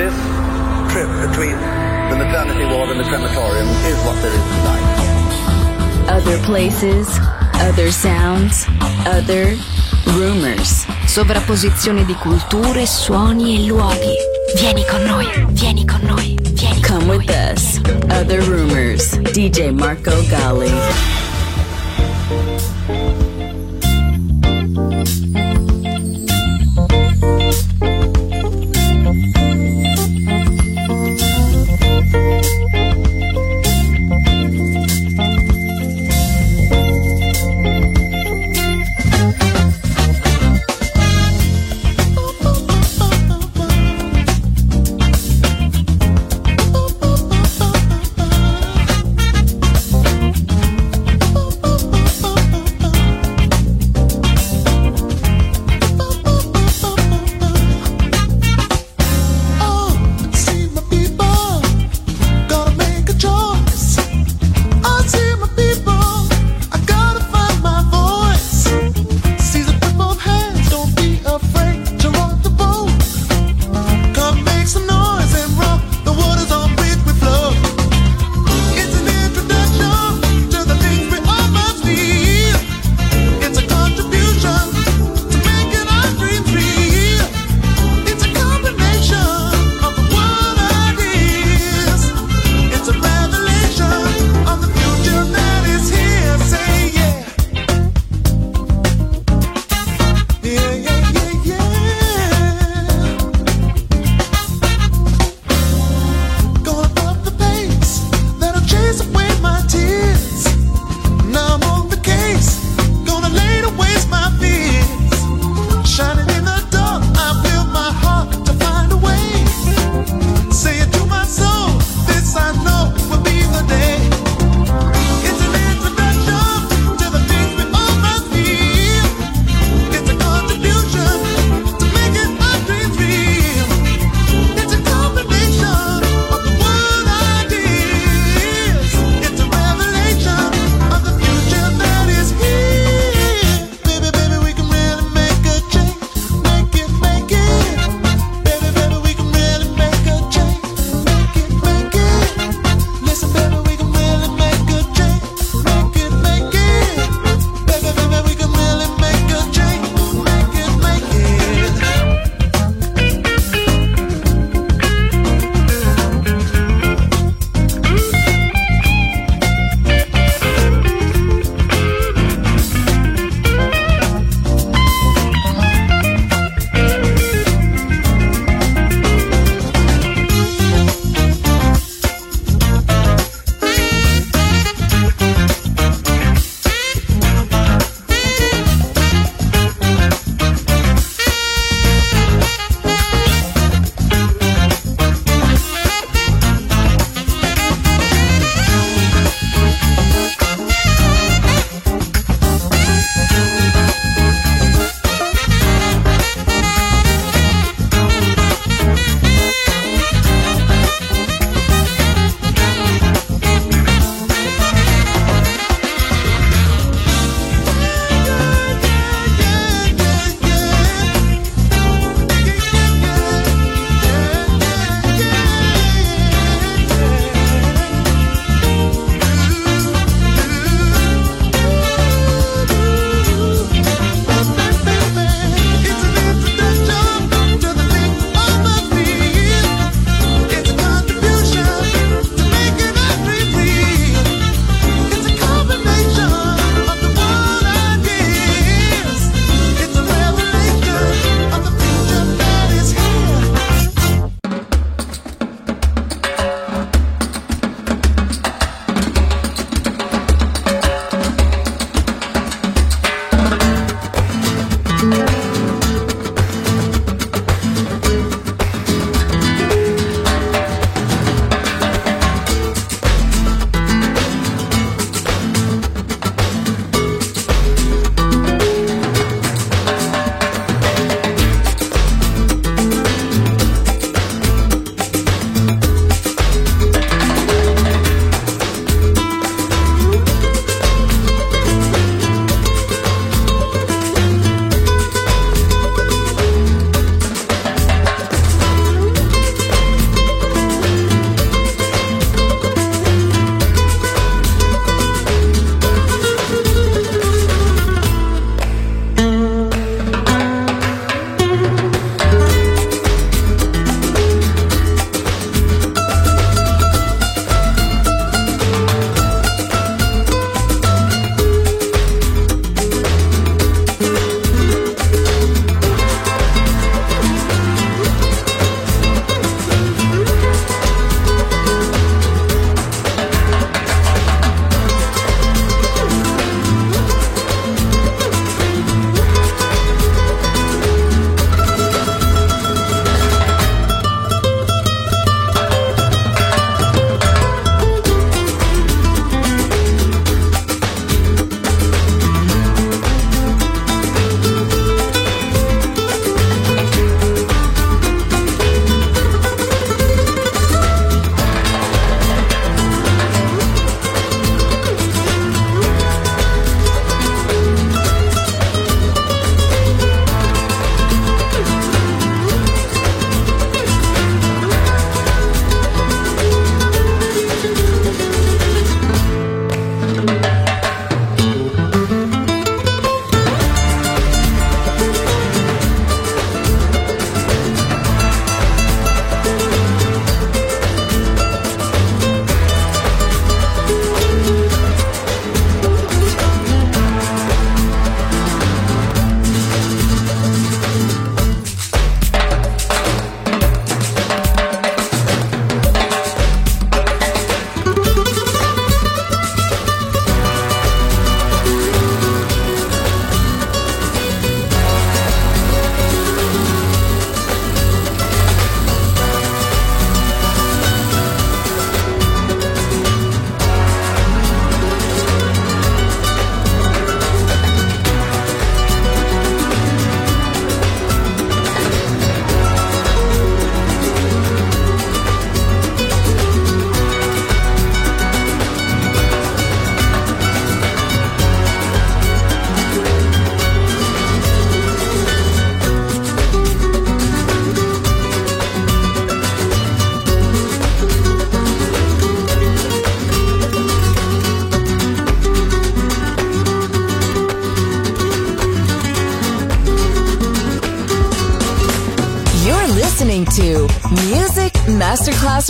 this trip between the maternity ward and the crematorium is what there is tonight. Other places, other sounds, other rumors. Sovrapposizione di culture, suoni e luoghi. Vieni con noi, vieni con noi, vieni con Come noi. with us. Other rumors. DJ Marco Gally.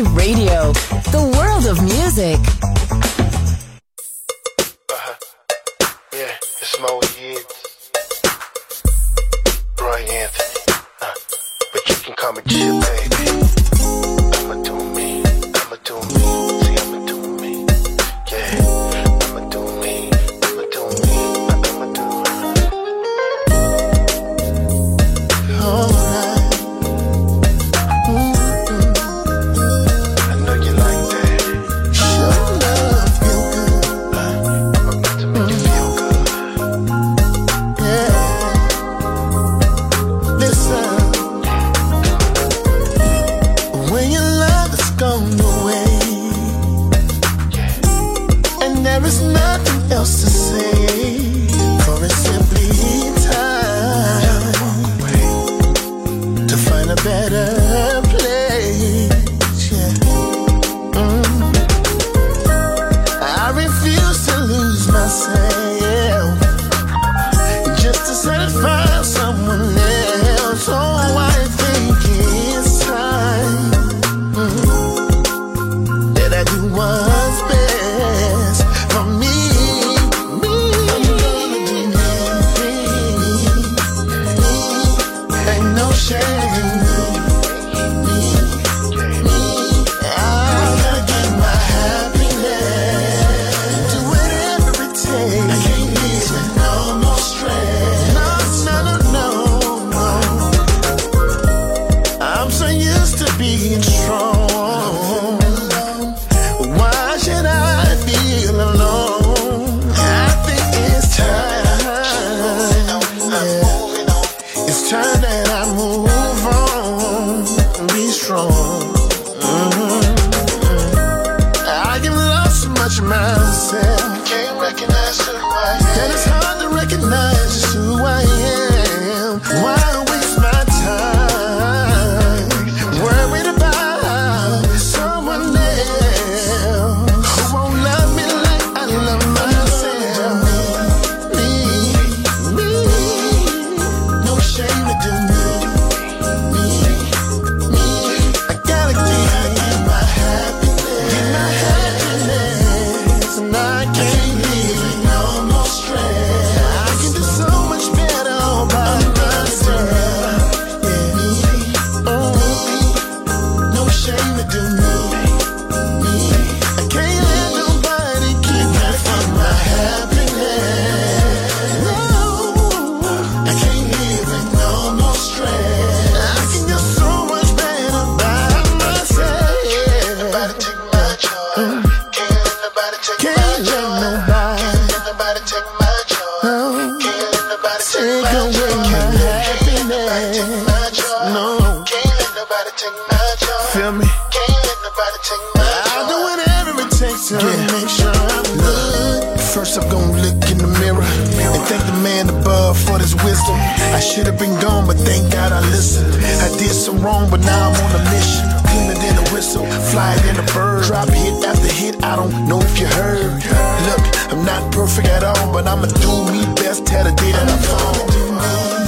Radio. picture. Can't recognize who I am. And it's hard to recognize just who I am. for this wisdom. I should have been gone, but thank God I listened. I did some wrong, but now I'm on a mission. Cleaner than a whistle, flyer than a bird. Drop hit after hit, I don't know if you heard. Look, I'm not perfect at all, but I'ma do me best. Tell the day that I fall.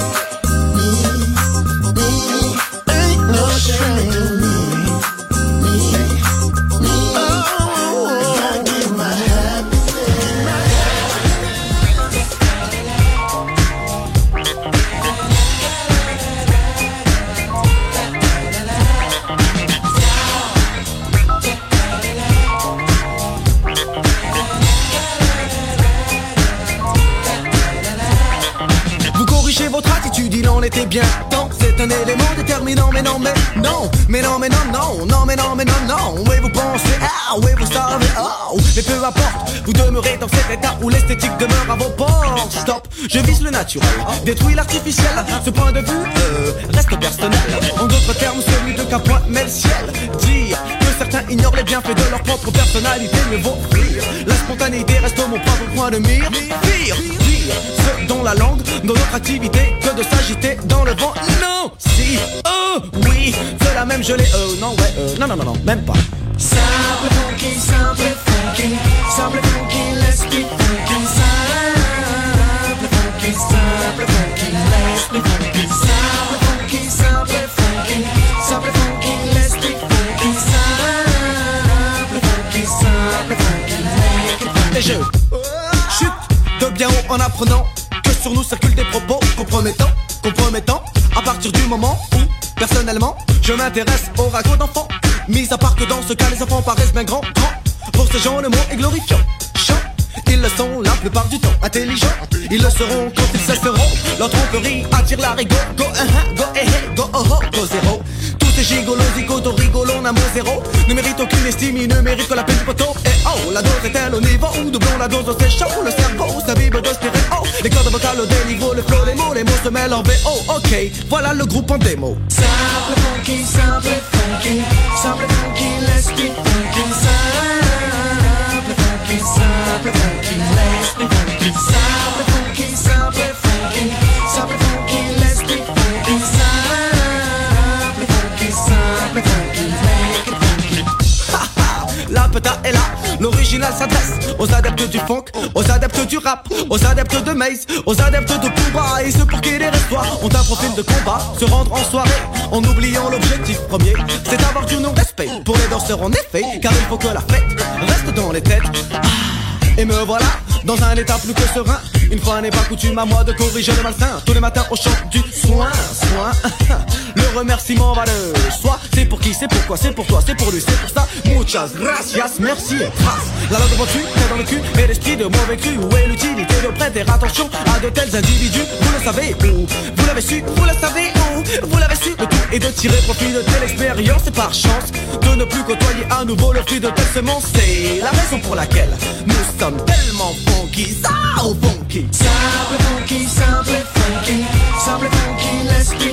détruit l'artificiel. Ce point de vue euh, reste personnel. En d'autres termes, celui de qu'un point met le ciel. Dire que certains ignorent les bienfaits de leur propre personnalité, mais vont rire. La spontanéité reste mon propre point de mire. Pire, dire ce dont la langue, dans notre activité, que de s'agiter dans le vent. Non, si, oh, oui, de la même gelée. Euh, non, ouais, euh, non, non, non, non, même pas. Moment où, personnellement, je m'intéresse au ragot d'enfants. Mis à part que dans ce cas, les enfants paraissent bien grands, grands. Pour ces gens, le mot est glorifiant. Chant, ils le sont la plupart du temps. Intelligents, ils le seront quand ils cesseront. Leur tromperie attire la rigo. Go, uh -huh, go, eh, eh, go, oh, oh, go, zéro. Tous ces gigolos, zigotos, rigolons, un mot zéro. Ne méritent aucune estime, ils ne méritent que la peine du poteau. Et oh, la dose est-elle au niveau où doublons la dose, c'est chaud. Le cerveau, sa vibre de stéréo. Vocales au déniveau, le flow, les mots, les mots se mêlent en VO. Ok, voilà le groupe en démo. Simple funky, simple funky, simple funky, let's be funky. Simple funky, simple funky, let's be funky. Simple funky, simple funky, simple funky, let's be funky. Simple funky, simple funky, make it funky. La peta est là, l'original s'adresse aux adeptes du funk, du rap, aux adeptes de Maze, aux adeptes de Pumba et ceux pour qui les restoirs ont un profil de combat, se rendre en soirée en oubliant l'objectif premier, c'est d'avoir du non-respect pour les danseurs en effet, car il faut que la fête reste dans les têtes. Ah, Et me voilà dans un état plus que serein. Une fois n'est pas coutume à moi de corriger le malsain. Tous les matins au chant du soin, soin. Le remerciement va le soi. C'est pour qui, c'est pourquoi, c'est pour toi, c'est pour lui, c'est pour ça. Muchas gracias, merci et trace. La langue est dans le cul et l'esprit de mauvais cru. Où est l'utilité de prêter attention à de tels individus Vous le savez où? Vous l'avez su, vous le savez où? Vous l'avez su, le tout est de tirer profit de telle expérience et par chance de ne plus côtoyer à nouveau le fruit de telle semence. C'est la raison pour laquelle nous sommes tellement funky, ça au funky. Simple funky, simple funky, simple funky, let's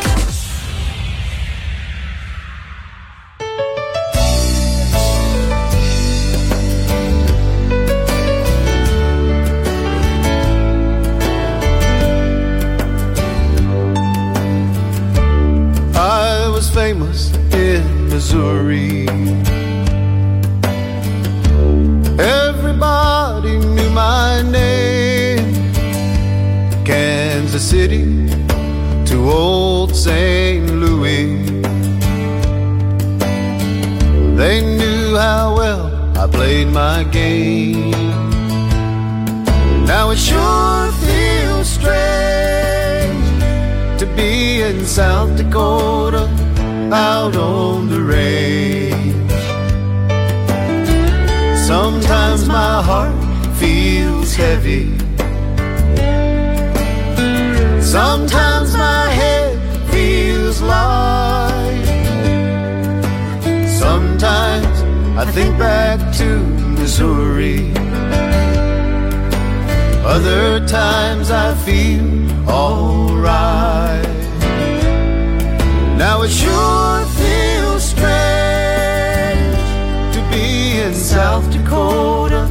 South Dakota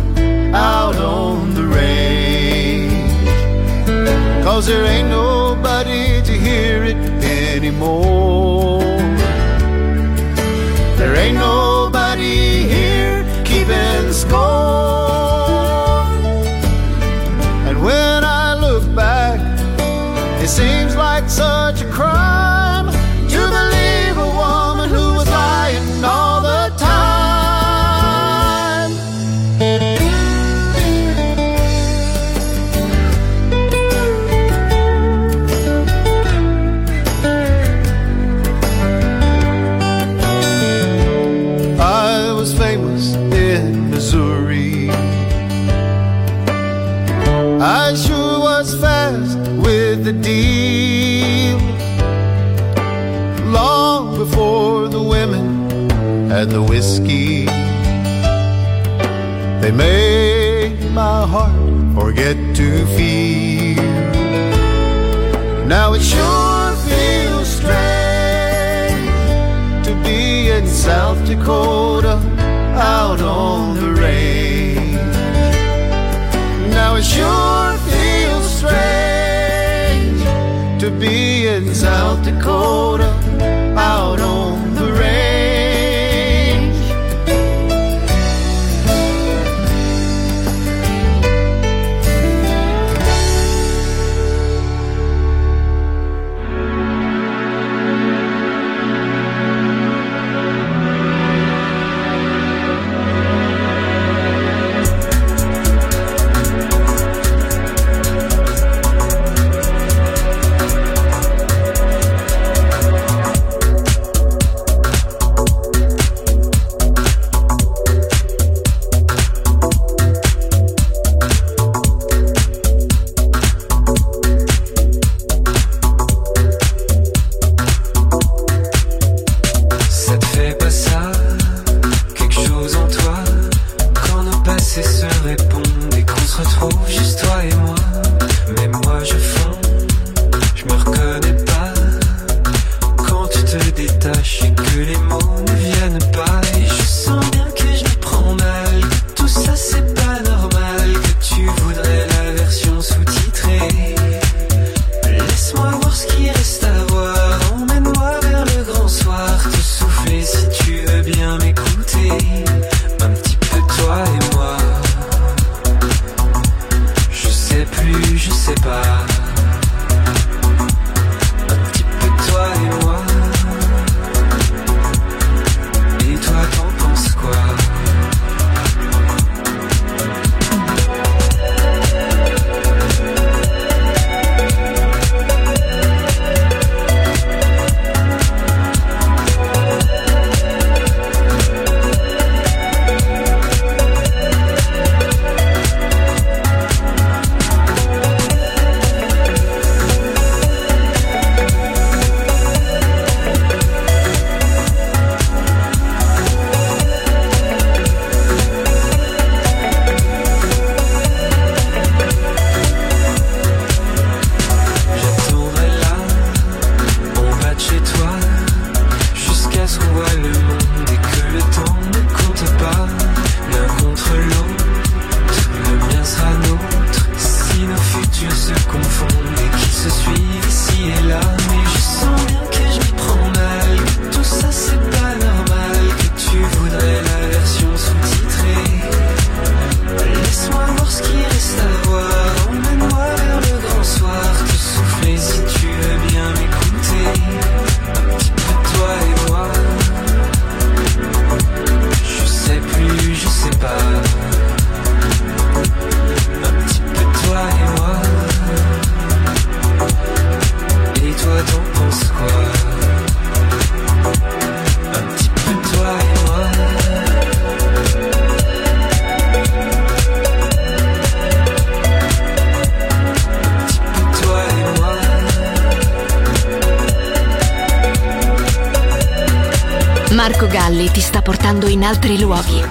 out on the range. Cause there ain't nobody to hear it anymore. There ain't nobody here keeping score. Had the whiskey, they make my heart forget to feel. Now it sure feels strange to be in South Dakota out on the range. Now it sure feels strange to be in South Dakota out on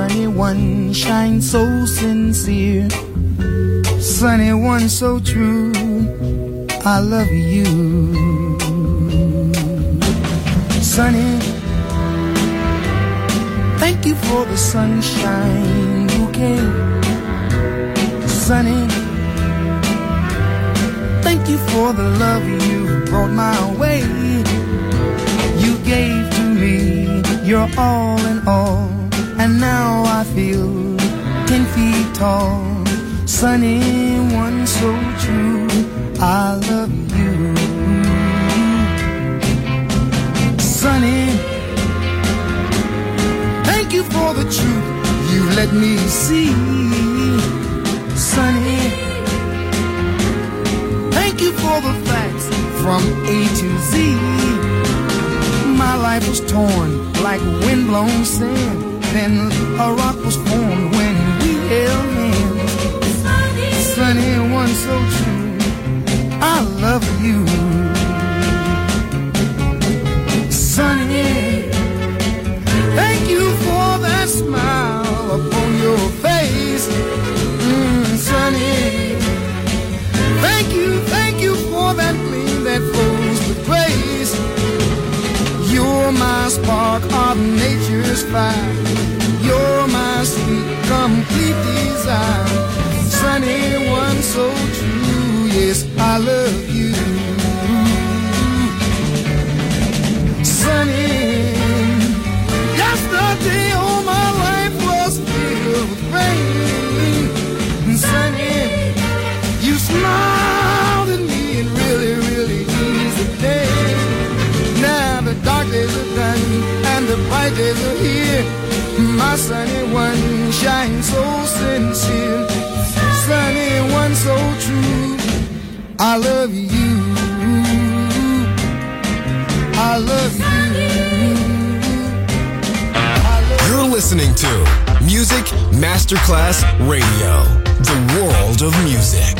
Sunny one shines so sincere. Sunny one so true. I love you. Sunny, thank you for the sunshine you bouquet. Sunny, thank you for the love you brought my way. You gave to me your all in all, and now I feel ten feet tall. Sunny, one so true. I love you. Sunny, thank you for the truth you let me see. Sunny, thank you for the facts from A to Z. My life was torn like windblown sand. Then a rock was formed when we held hands. Sunny, one so true. I love you. Sunny, thank you for that smile upon your face. Mm, sunny, thank you, thank you for that gleam that flows with grace. You're my spark of nature's fire. Complete desire. Sunny, one so true. Yes, I love you. Sunny, yesterday all my life was filled with rain. Sunny, you smiled at me and really, really eased the day. Now the dark days are done and the bright days are here. My sunny one shines so sincere. Sunny one so true. I love you. I love you. You're listening to Music Masterclass Radio, the world of music.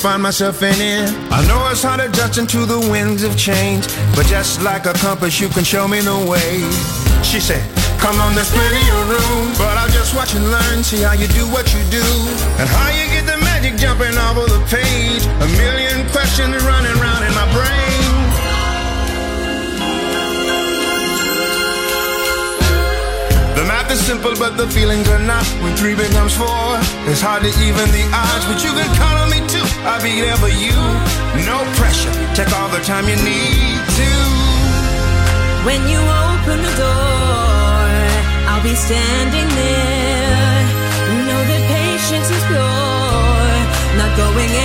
Find myself in it. I know it's hard to the winds of change. But just like a compass, you can show me the way. She said, Come on, there's plenty of room. But I'll just watch and learn, see how you do what you do. And how you get the magic jumping over the page. A million questions running round in my brain. Is simple, but the feelings are not. When three becomes four, it's hard to even the odds. But you can count on me too. I'll be there for you. No pressure. Take all the time you need to. When you open the door, I'll be standing there. Know that patience is pure, not going anywhere.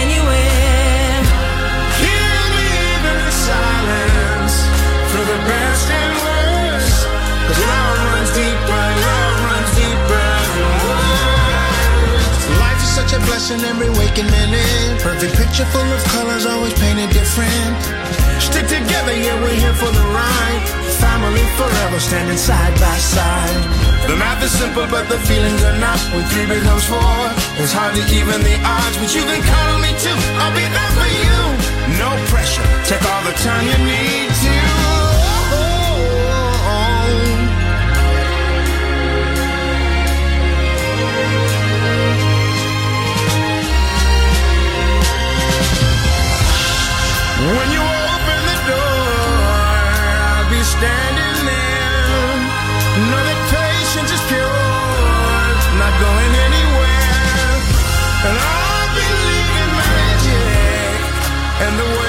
Such a blessing every waking minute. Perfect picture full of colors, always painted different. Stick together, yeah, we're here for the ride. Family forever, standing side by side. The math is simple, but the feelings are not. When three becomes four, it's hard to even the odds. But you can count on me too. I'll be there for you. No pressure. Take all the time you need to. And the way